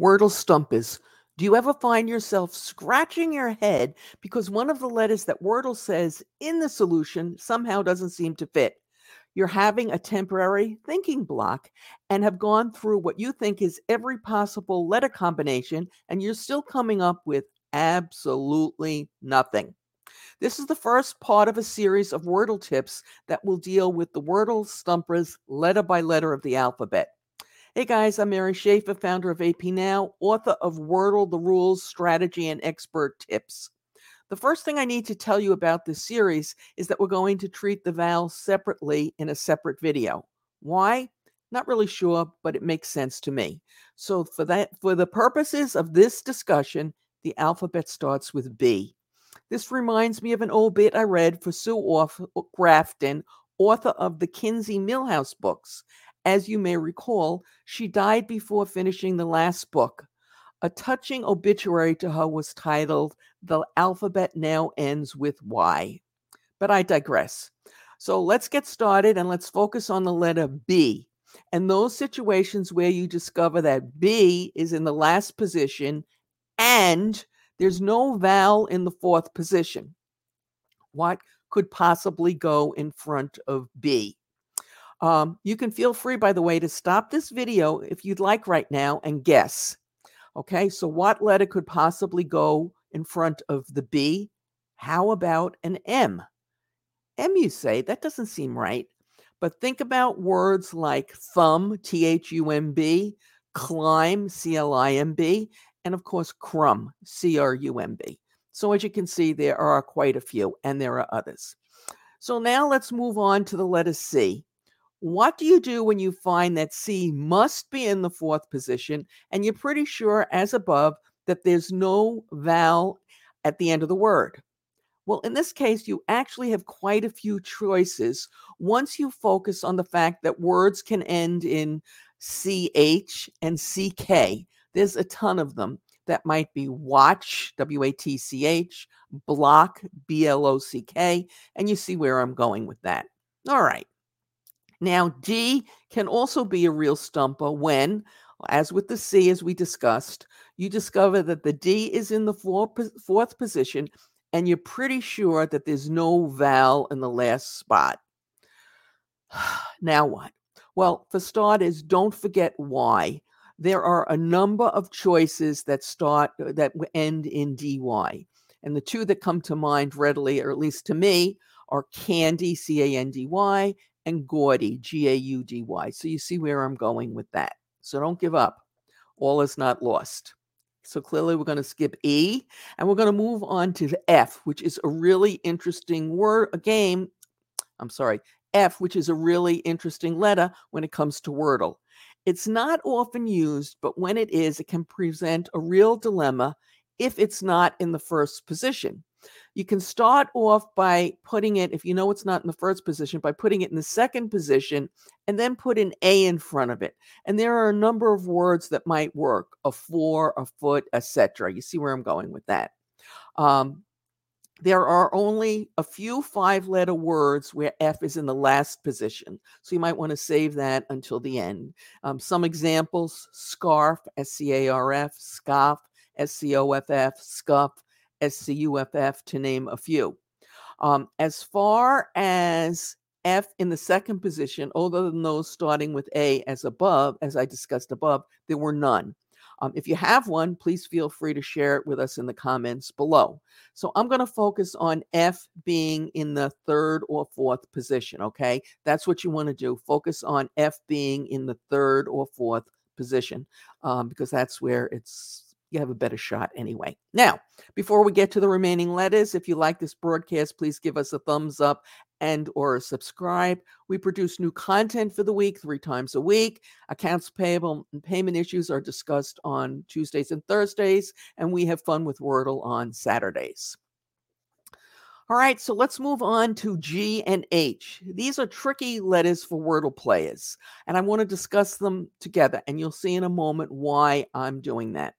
Wordle Stumpers. Do you ever find yourself scratching your head because one of the letters that Wordle says in the solution somehow doesn't seem to fit? You're having a temporary thinking block and have gone through what you think is every possible letter combination, and you're still coming up with absolutely nothing. This is the first part of a series of Wordle tips that will deal with the Wordle Stumpers letter by letter of the alphabet. Hey guys, I'm Mary Schaeffer, founder of AP Now, author of Wordle the Rules, Strategy, and Expert Tips. The first thing I need to tell you about this series is that we're going to treat the vowels separately in a separate video. Why? Not really sure, but it makes sense to me. So for that for the purposes of this discussion, the alphabet starts with B. This reminds me of an old bit I read for Sue uh, Grafton, author of the Kinsey Millhone books. As you may recall, she died before finishing the last book. A touching obituary to her was titled The Alphabet Now Ends with Y. But I digress. So let's get started and let's focus on the letter B. And those situations where you discover that B is in the last position and there's no vowel in the fourth position. What could possibly go in front of B? Um, you can feel free, by the way, to stop this video if you'd like right now and guess. Okay, so what letter could possibly go in front of the B? How about an M? M, you say, that doesn't seem right. But think about words like thumb, T H U M B, climb, C L I M B, and of course, crumb, C R U M B. So as you can see, there are quite a few, and there are others. So now let's move on to the letter C. What do you do when you find that C must be in the fourth position and you're pretty sure, as above, that there's no vowel at the end of the word? Well, in this case, you actually have quite a few choices once you focus on the fact that words can end in CH and CK. There's a ton of them that might be watch, W A T C H, block, B L O C K, and you see where I'm going with that. All right. Now, D can also be a real stumper when, as with the C, as we discussed, you discover that the D is in the four, fourth position and you're pretty sure that there's no vowel in the last spot. now what? Well, for starters, don't forget why. There are a number of choices that start uh, that end in dy. And the two that come to mind readily, or at least to me, are candy, C A N D Y, and Gaudy, G A U D Y. So you see where I'm going with that. So don't give up. All is not lost. So clearly, we're going to skip E and we're going to move on to F, which is a really interesting word, a game. I'm sorry, F, which is a really interesting letter when it comes to Wordle. It's not often used, but when it is, it can present a real dilemma if it's not in the first position. You can start off by putting it, if you know it's not in the first position, by putting it in the second position and then put an A in front of it. And there are a number of words that might work a floor, a foot, etc. You see where I'm going with that. Um, there are only a few five letter words where F is in the last position. So you might want to save that until the end. Um, some examples scarf, S C A R F, scoff, S C O F F, scuff, SCUFF, to name a few. Um, as far as F in the second position, other than those starting with A as above, as I discussed above, there were none. Um, if you have one, please feel free to share it with us in the comments below. So I'm going to focus on F being in the third or fourth position. Okay. That's what you want to do. Focus on F being in the third or fourth position um, because that's where it's you have a better shot anyway. Now, before we get to the remaining letters, if you like this broadcast, please give us a thumbs up and or subscribe. We produce new content for the week three times a week. Accounts payable and payment issues are discussed on Tuesdays and Thursdays, and we have fun with Wordle on Saturdays. All right, so let's move on to G and H. These are tricky letters for Wordle players, and I want to discuss them together, and you'll see in a moment why I'm doing that.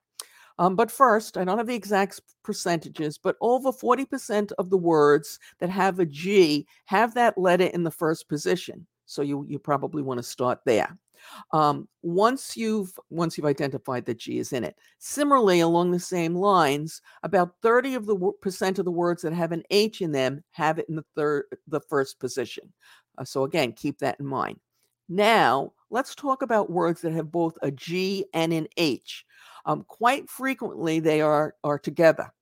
Um, but first, I don't have the exact percentages, but over 40% of the words that have a G have that letter in the first position. So you, you probably want to start there. Um, once you've once you've identified that G is in it. Similarly, along the same lines, about 30 of the w- percent of the words that have an H in them have it in the third the first position. Uh, so again, keep that in mind. Now, let's talk about words that have both a G and an H. Um, quite frequently, they are are together.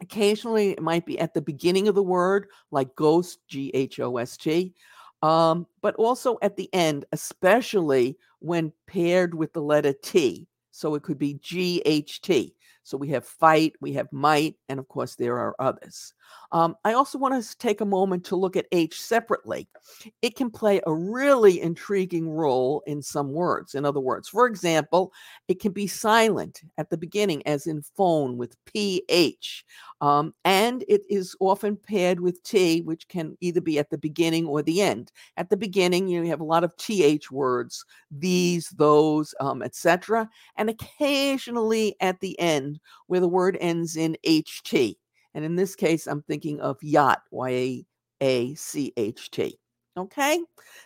Occasionally, it might be at the beginning of the word, like ghost, G H O S T, um, but also at the end, especially when paired with the letter T. So it could be G H T. So we have fight, we have might, and of course, there are others. Um, I also want to take a moment to look at H separately. It can play a really intriguing role in some words. In other words, for example, it can be silent at the beginning, as in phone with PH. Um, and it is often paired with T, which can either be at the beginning or the end. At the beginning, you have a lot of TH words, these, those, um, etc. And occasionally at the end, where the word ends in HT. And in this case, I'm thinking of yacht, Y A C H T. Okay.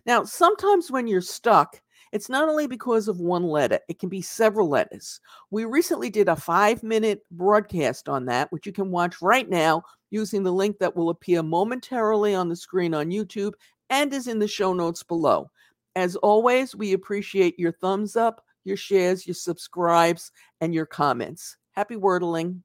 Now, sometimes when you're stuck, it's not only because of one letter, it can be several letters. We recently did a five minute broadcast on that, which you can watch right now using the link that will appear momentarily on the screen on YouTube and is in the show notes below. As always, we appreciate your thumbs up, your shares, your subscribes, and your comments. Happy wordling.